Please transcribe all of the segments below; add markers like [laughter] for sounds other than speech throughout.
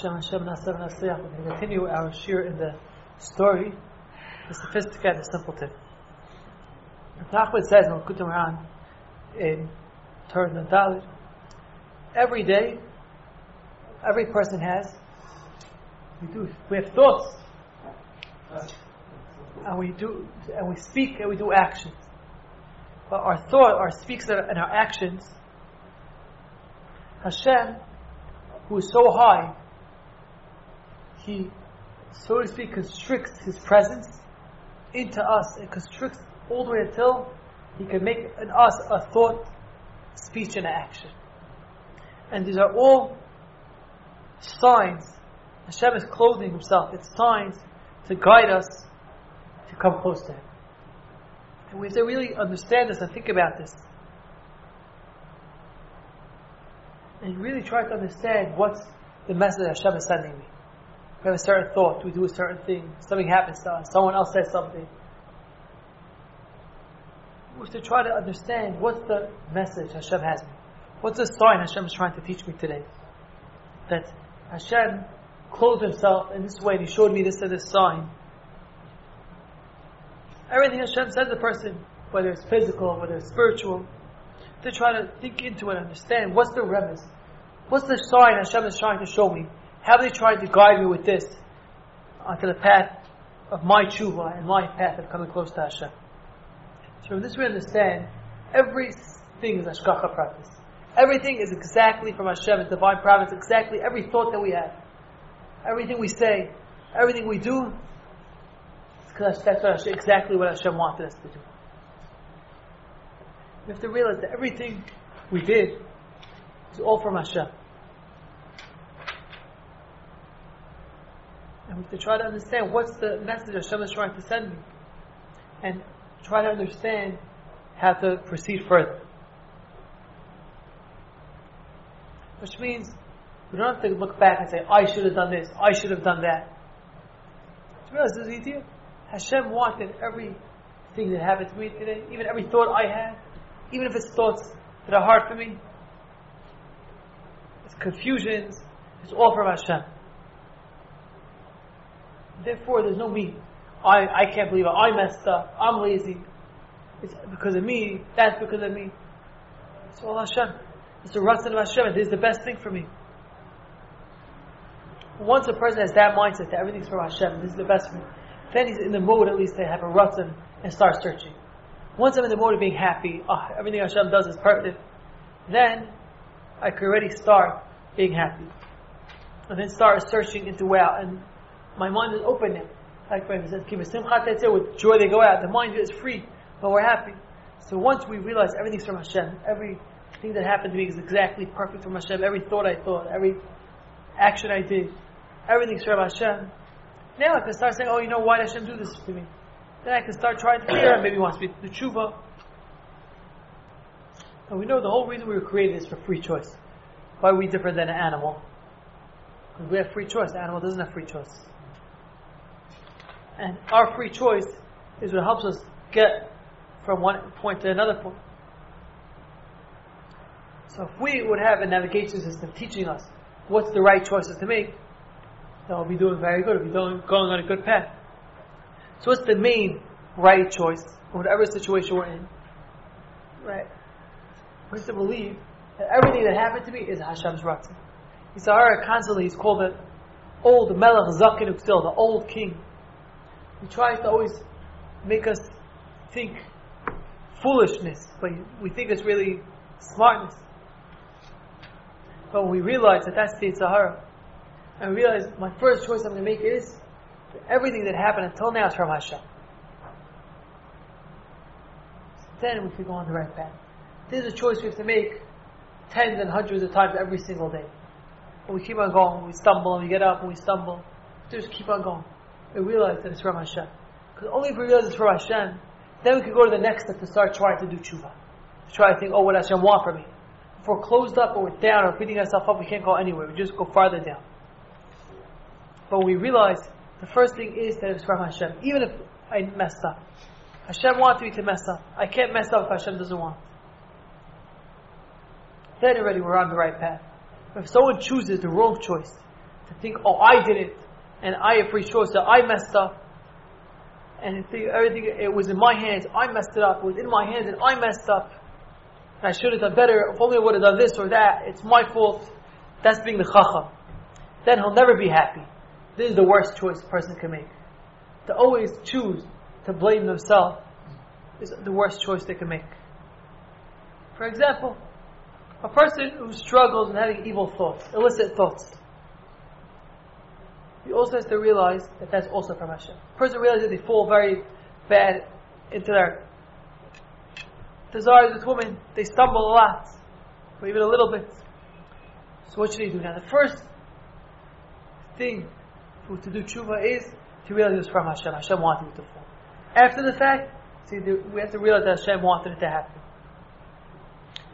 Hashem Hashem to continue our shiur in the story, the sophisticated, simpleton. Nachman says in Al Ran in Torah Dalet, every day, every person has, we do, we have thoughts, and we do, and we speak, and we do actions. But our thought, our speaks, and our actions, Hashem, who is so high, he, so to speak, constricts his presence into us. It constricts all the way until he can make in us a thought, speech, and action. And these are all signs. Hashem is clothing himself. It's signs to guide us to come close to him. And we have to really understand this and think about this. And really try to understand what's the message Hashem is sending me. We have a certain thought, we do a certain thing, something happens to us, someone else says something. We have to try to understand what's the message Hashem has me. What's the sign Hashem is trying to teach me today? That Hashem clothed himself in this way and he showed me this and this sign. Everything Hashem says to the person, whether it's physical, whether it's spiritual, to try to think into it, understand what's the remez, what's the sign Hashem is trying to show me. Have they tried to guide me with this onto the path of my tshuva and my path of coming close to Hashem? So from this we understand everything is Hashgacha Pratis. Everything is exactly from Hashem, it's divine providence, exactly every thought that we have. Everything we say, everything we do, that's what Hashem, exactly what Hashem wanted us to do. We have to realize that everything we did is all from Hashem. And to try to understand what's the message Hashem is trying to send me. And try to understand how to proceed further. Which means we don't have to look back and say, I should have done this, I should have done that. To realize this idea. Hashem wanted everything that happened to me today, even every thought I had, even if it's thoughts that are hard for me, it's confusions, it's all from Hashem. Therefore, there's no me. I, I can't believe it. I messed up. I'm lazy. It's because of me. That's because of me. It's all Hashem. It's the Ratzon of Hashem. This is the best thing for me. Once a person has that mindset that everything's from Hashem, this is the best for me, then he's in the mode at least to have a Ratzon and start searching. Once I'm in the mode of being happy, oh, everything Hashem does is perfect, then I can already start being happy. And then start searching into wow, and my mind is open now. Like Rabbi says, with joy they go out. The mind is free, but we're happy. So once we realize everything's from Hashem, everything that happened to me is exactly perfect from Hashem, every thought I thought, every action I did, everything's from Hashem. Now I can start saying, oh, you know, why did Hashem do this to me? Then I can start trying to figure out, maybe he wants me to do tshuva. And we know the whole reason we were created is for free choice. Why are we different than an animal? Because we have free choice. The animal doesn't have free choice. And our free choice is what helps us get from one point to another point. So if we would have a navigation system teaching us what's the right choices to make, then we'll be doing very good. We'll be doing, going on a good path. So what's the main right choice in whatever situation we're in? Right. We have to believe that everything that happened to me is Hashem's Ratzon. Yetzer Hara constantly, he's called the old Melech Zaken the old king. He tries to always make us think foolishness, but we think it's really smartness. But when we realize that that's the Sahara, and we realize my first choice I'm going to make is everything that happened until now is from Hashem. Then we can go on the right path. This is a choice we have to make tens and hundreds of times every single day. And we keep on going, we stumble, and we get up, and we stumble. Just keep on going we realize that it's from Hashem. Because only if we realize it's from Hashem, then we can go to the next step to start trying to do tshuva. To try to think, oh, what Hashem want from me. If we're closed up or we're down or beating ourselves up, we can't go anywhere. We just go farther down. But we realize the first thing is that it's from Hashem, even if I messed up. Hashem wants me to mess up. I can't mess up if Hashem doesn't want. Then already we're on the right path. If someone chooses the wrong choice, to think, oh, I did it, and I choice, that I messed up, and everything, it was in my hands, I messed it up, it was in my hands, and I messed up, and I should have done better, if only I would have done this or that, it's my fault, that's being the chacham. Then he'll never be happy. This is the worst choice a person can make. To always choose to blame themselves is the worst choice they can make. For example, a person who struggles with having evil thoughts, illicit thoughts, he also has to realize that that's also from Hashem. A person realizes they fall very bad into their desires with women. They stumble a lot, or even a little bit. So what should he do now? The first thing to do tshuva is to realize it was from Hashem. Hashem wanted it to fall. After the fact, see, we have to realize that Hashem wanted it to happen.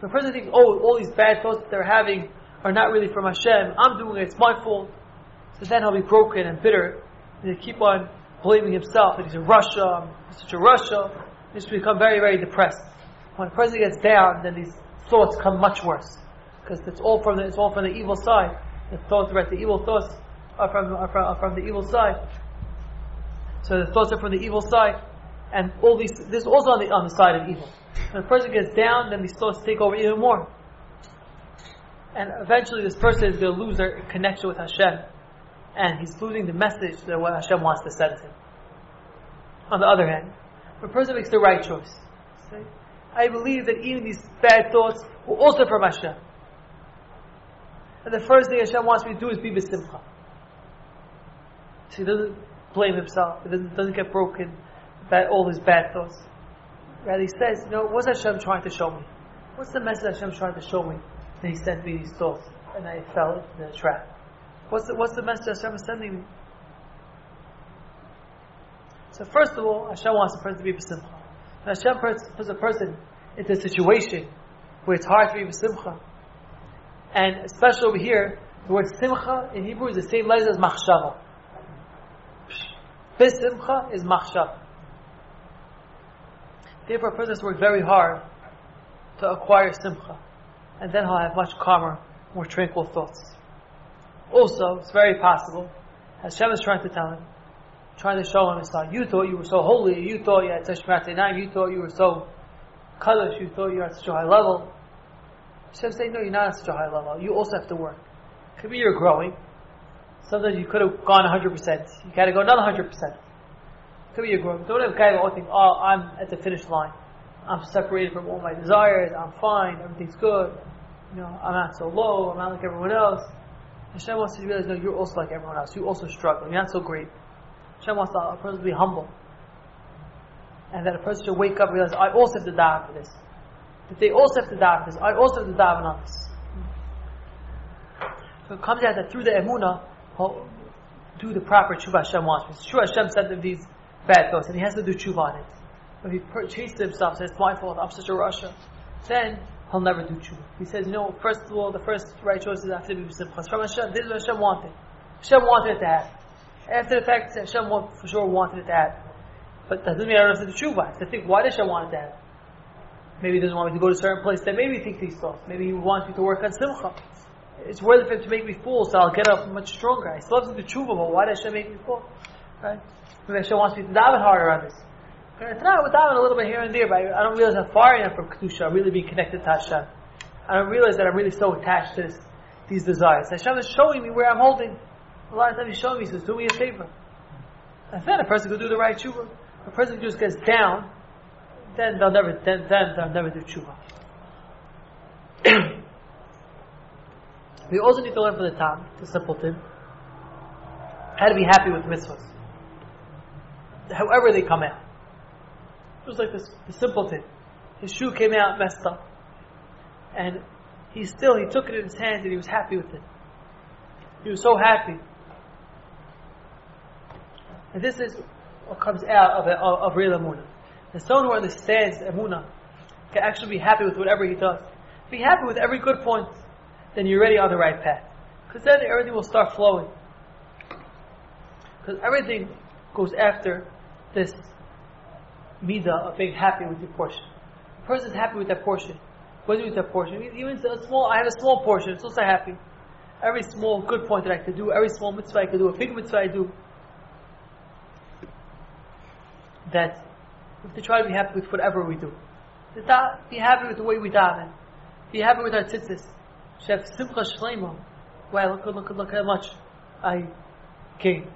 A person thinks, oh, all these bad thoughts that they're having are not really from Hashem, I'm doing it, it's my fault. So then he'll be broken and bitter, and he'll keep on blaming himself, that he's in rasha, he's such a rasha, he's become very, very depressed. When a person gets down, then these thoughts come much worse. Because it's all from the, it's all from the evil side. The thoughts, right, the evil thoughts are from, are from, are from the evil side. So the thoughts are from the evil side, and all these. This is also on the on the side of evil. When a person gets down, then these thoughts take over even more, and eventually this person is going to lose their connection with Hashem, and he's losing the message that what Hashem wants to send him. On the other hand, a person makes the right choice, say, I believe that even these bad thoughts were also from Hashem. And the first thing Hashem wants me to do is be besimcha. So he doesn't blame himself. He doesn't, doesn't get broken by all his bad thoughts. Rather, he says, you know, what's Hashem trying to show me? What's the message Hashem trying to show me? That he sent me these thoughts, and I fell in the trap. What's the, what's the message Hashem is sending me? So first of all, Hashem wants a person to be besimcha. And Hashem puts a person into a situation where it's hard to be besimcha. And especially over here, the word simcha in Hebrew is the same letter as machshava. Besimcha is machshav. Therefore, a person has to work very hard to acquire simcha, and then he'll have much calmer, more tranquil thoughts. Also, it's very possible, Hashem is trying to tell him, trying to show him, it's like, you thought you were so holy, you thought you had such nine, you thought you were so kadosh, you thought you were at such a high level. Hashem saying, no, you're not at such a high level. You also have to work. Could be you're growing, Sometimes you could have gone 100%. You got to go another 100%. Could be a growth. Don't have a guy all think, oh, I'm at the finish line. I'm separated from all my desires. I'm fine. Everything's good. You know, I'm not so low. I'm not like everyone else. Hashem wants to realize, no, you're also like everyone else. You also struggle. You're not so great. Hashem wants a person to be humble. And that a person should wake up and realize, I also have to die for this. That they also have to die for this. I also have to die on this. So it comes out that through the emunah, do the proper tshuva Hashem wants. It's true Hashem sent him these bad thoughts, and he has to do tshuva on it. But he chases himself, says, "It's my fault. I'm such a rasha," then he'll never do tshuva. He says, "You know, first of all, the first right choice is after be simcha. From Hashem, this is what Hashem wanted. Hashem wanted it to happen. After the fact, Hashem for sure wanted it to happen. But that doesn't mean I don't have to do tshuva. It's to think, why does Hashem want it to happen? Maybe he doesn't want me to go to a certain place. Then maybe he thinks these thoughts. Maybe he wants me to work on simcha it's worth it for him to make me fool, so I'll get up much stronger. I still have to do tshuva, but why does Hashem make me fool? Right? Maybe Hashem wants me to daven harder on this. It's not with daven a little bit here and there, but I don't realize how far I am from kedusha. I'm really being connected to Hashem. I don't realize that I'm really so attached to this, these desires. Hashem is showing me where I'm holding. A lot of times He's showing me, He says, "Do me a favor." And then a person could do the right tshuva. A person just gets down, then they'll never, then, then they'll never do tshuva. [clears throat] We also need to learn from the Tam, the simpleton, how to be happy with mitzvahs. However they come out. It was like this, the simpleton. His shoe came out messed up. And he still, he took it in his hands and he was happy with it. He was so happy. And this is what comes out of, of, of real Amunah. And someone who understands Amunah can actually be happy with whatever he does. Be happy with every good point then you're already on the right path. Because then everything will start flowing. Because everything goes after this midah of being happy with your portion. The person is happy with that portion. What with that portion? Even a small, I have a small portion, it's also happy. every small good point that I could do, every small mitzvah I could do, a big mitzvah I do, that we have to try to be happy with whatever we do. Be happy with the way we daven. Be happy with our tzitzis. Chef Simcha Shlema. Wow, look, look, look how much I gain.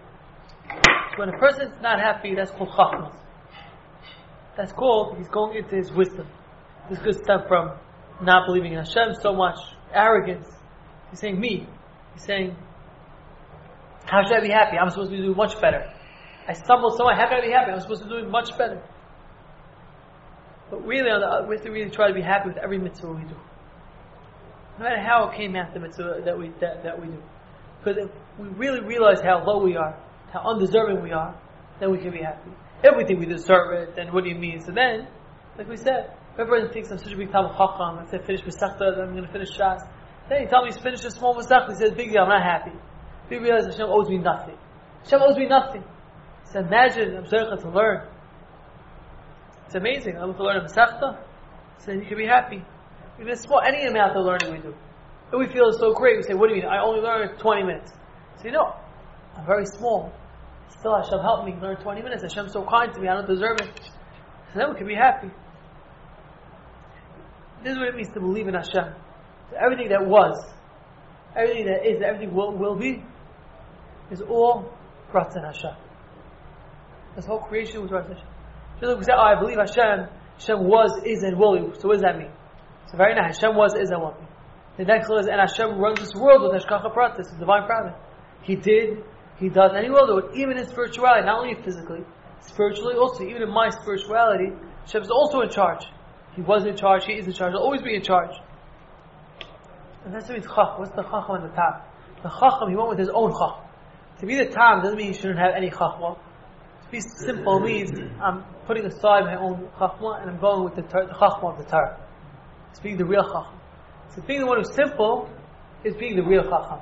When a person's not happy, that's called chachmas. That's called, he's going into his wisdom. This could stem from not believing in Hashem so much, arrogance. He's saying me. He's saying, how should I be happy? I'm supposed to be doing much better. I stumbled so much, how can I be happy? I'm supposed to be doing much better. But really, on the, we have to really try to be happy with every mitzvah we do. No matter how it came mitzvah that we, that, that we do. Because if we really realize how low we are, how undeserving we are, then we can be happy. If we deserve it, then what do you mean? So then, like we said, if thinks I'm such a big Talmud Chacham, I said finish Masechta, I'm going to finish Shas. Then he tell me he's finished a small Masechta, he says, big deal, I'm not happy. We realize Hashem owes me nothing. Hashem owes me nothing. So imagine, I'm to learn. It's amazing. I'm to learn a Masechta, so then you can be happy. Even a small, any amount of learning we do. And we feel so great, we say, what do you mean? I only learned 20 minutes. So you know, I'm very small. Still, Hashem helped me learn 20 minutes. Hashem's so kind to me, I don't deserve it. So then we can be happy. This is what it means to believe in Hashem. So everything that was, everything that is, everything will, will be, is all Ratzon Hashem. This whole creation was Ratzon Hashem. Just like we say, oh, I believe Hashem, Hashem was, is, and will be. So what does that mean? So very nice. Hashem was, is, and will be. The next one is, and Hashem runs this world with Hashgacha Pratis, the divine providence. He did, He does, and He will do it, even in spirituality, not only physically, spiritually also, even in my spirituality, Hashem is also in charge. He was in charge, He is in charge, He'll always be in charge. And that's what means chach. What's the chacham on the top? The chacham, he went with his own chacham. To be the tam doesn't mean you shouldn't have any chachma. To be simple means I'm putting aside my own chachma and I'm going with the, ter- the chachma of the Torah. It's being the real chacham. So being the one who's simple is being the real chacham.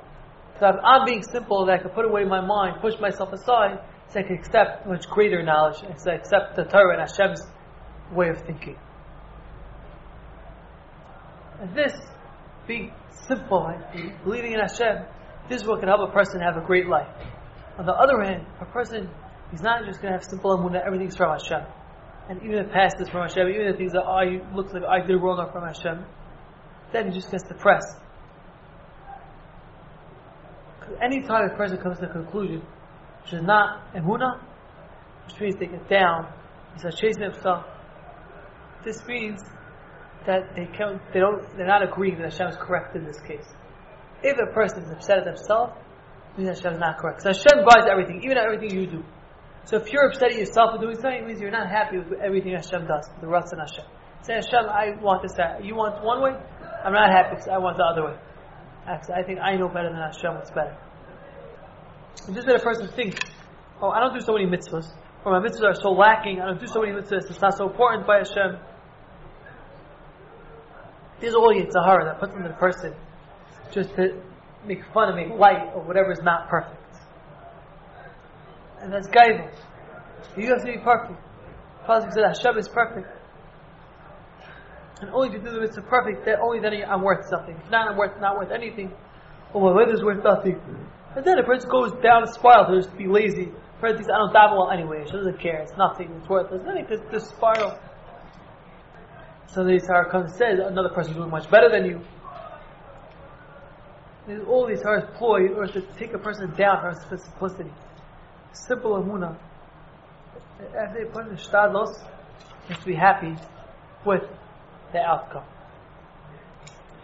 So if I'm being simple, that I can put away my mind, push myself aside, so I can accept much greater knowledge, and so I accept the Torah and Hashem's way of thinking. And this, being simple, and believing in Hashem, this is what can help a person have a great life. On the other hand, a person, he's not just going to have simple amunah, everything's from Hashem. And even the past is from Hashem, even the things that I look like I did wrong are from Hashem, then he just gets depressed. Any time a person comes to a conclusion which is not emuna, which means they get down, he starts chasing himself. This means that they can't, they don't, they're not agreeing that Hashem is correct in this case. If a person is upset at themselves, means Hashem is not correct. So Hashem guides everything, even everything you do. So if you're upset at yourself for doing something, it means you're not happy with everything Hashem does, the Ratzon Hashem. Say, Hashem, I want this, that. you want one way, I'm not happy I want the other way. I think I know better than Hashem what's better. And just that a person thinks, oh, I don't do so many mitzvahs, or my mitzvahs are so lacking, I don't do so many mitzvahs, it's not so important by Hashem. There's all Yetzer Hara that puts in the person just to make fun and make light of whatever is not perfect. And that's gaiva. You have to be perfect. Pasuk said Hashem is perfect. And only you do the mitzvah perfect, then only then I'm worth something. If not, I'm worth not worth anything. Oh, or my weather's worth nothing. And then a person goes down a spiral to just be lazy. A person thinks, I don't daven well anyway. She doesn't care. It's nothing. It's worthless. Then it just, spiral. So the Torah comes and says, another person is doing much better than you. There's all these Torah's ploy in order to take a person down from simplicity. Simple amuna. After they put in the shtadlos, to be happy with the outcome.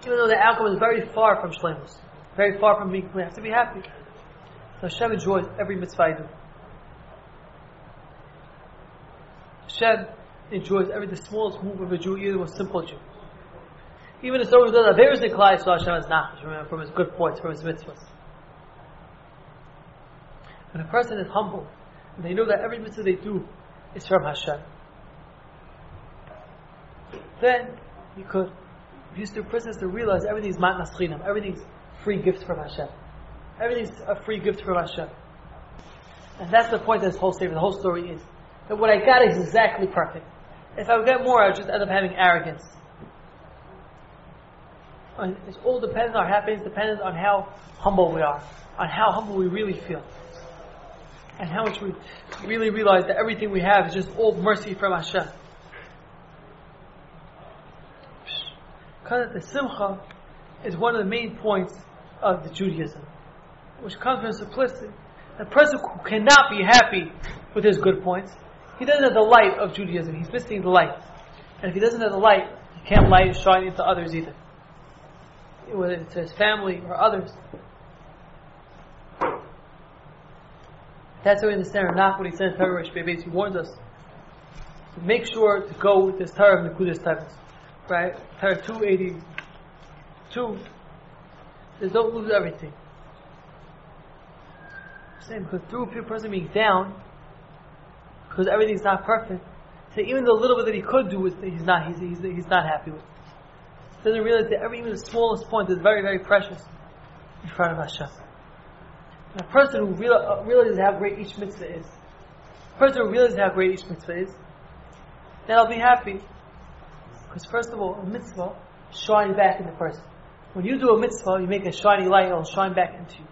Even though the outcome is very far from shlemus, very far from being clear, have to be happy. So Hashem enjoys every mitzvah I do. Hashem enjoys every the smallest move of a Jew, even the most simple Jew. Even if someone does Averis Nikolai, so Hashem is not from his good points, from his mitzvahs. When a person is humble, and they know that every mitzvah they do is from Hashem, then you could use the process to realize everything is matnas chinam, everything's free gift from Hashem. Everything's a free gift from Hashem. And that's the point of this whole statement, the whole story is that what I got is exactly perfect. If I would get more, I would just end up having arrogance. on, it's all dependent, on our happiness depends on how humble we are, on how humble we really feel. And how much we really realize that everything we have is just all mercy from Hashem. The simcha is one of the main points of the Judaism, which comes from simplicity. A person who cannot be happy with his good points, he doesn't have the light of Judaism. He's missing the light. And if he doesn't have the light, he can't light and shine into others either. Whether it's his family or others. That's how we understand Rav what he says He warns us to make sure to go with this Torah of Nekudas Tavis. Right? Torah 282 says don't lose everything. Same, because through a person being down, because everything's not perfect, so even the little bit that he could do, he's not, he's, he's, he's not happy with. He doesn't realize that every, even the smallest point is very, very precious in front of Hashem. And a person who real, uh, realizes how great each mitzvah is, a person who realizes how great each mitzvah is, then I'll be happy. Because first of all, a mitzvah shines back in the person. When you do a mitzvah, you make a shiny light, it'll shine back into you.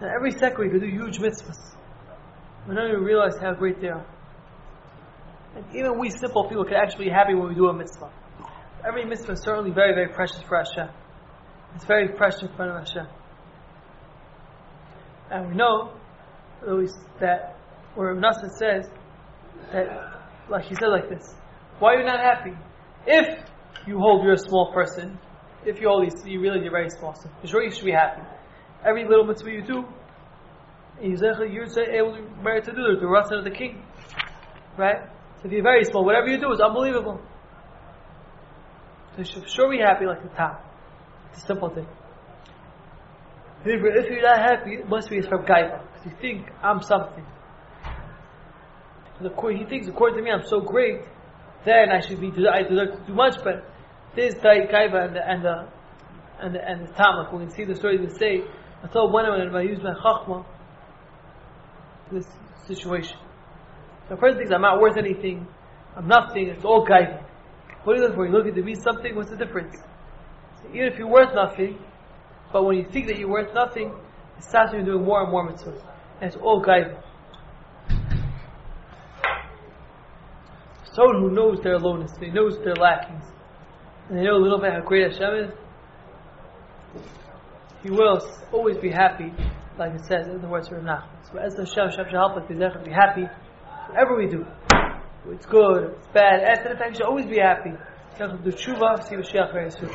And every second we can do huge mitzvahs. We don't even realize how great they are. And even we simple people can actually be happy when we do a mitzvah. Every mitzvah is certainly very, very precious for Hashem. It's very precious in front of Hashem. And we know that where Nassim says that, like he said like this, why are you not happy? If you hold you're a small person, if you always you realize you're very small, so for sure you should be happy. Every little mitzvah you do, you're able to merit to do the Ratzon of the king. Right? So if you're very small, whatever you do is unbelievable. So you should sure be happy like the top. It's a simple thing. If you're not happy, it must be from Gaiva. Because you think, I'm something. He thinks, according to me, I'm so great, then I should be, I deserve too much, but this Gaiva and the, and the, and the, and the Tam, like we can see the story they say, I told one of them, I used my Chachma, this situation. So the person thinks, I'm not worth anything, I'm nothing, it's all Gaiva. What are you looking for? You looking to be something? What's the difference? So even if you're worth nothing, but when you think that you're worth nothing, it starts you doing more and more mitzvahs. And it's all guided. Someone who knows their aloneness, they knows their lackings, and they know a little bit how great Hashem is, he will always be happy, like it says in the words of Rav So as the Hashem, Hashem shall help us be happy whatever we do. It's good, it's bad, after the fact, you should always be happy. Do tshuva, see what very soon.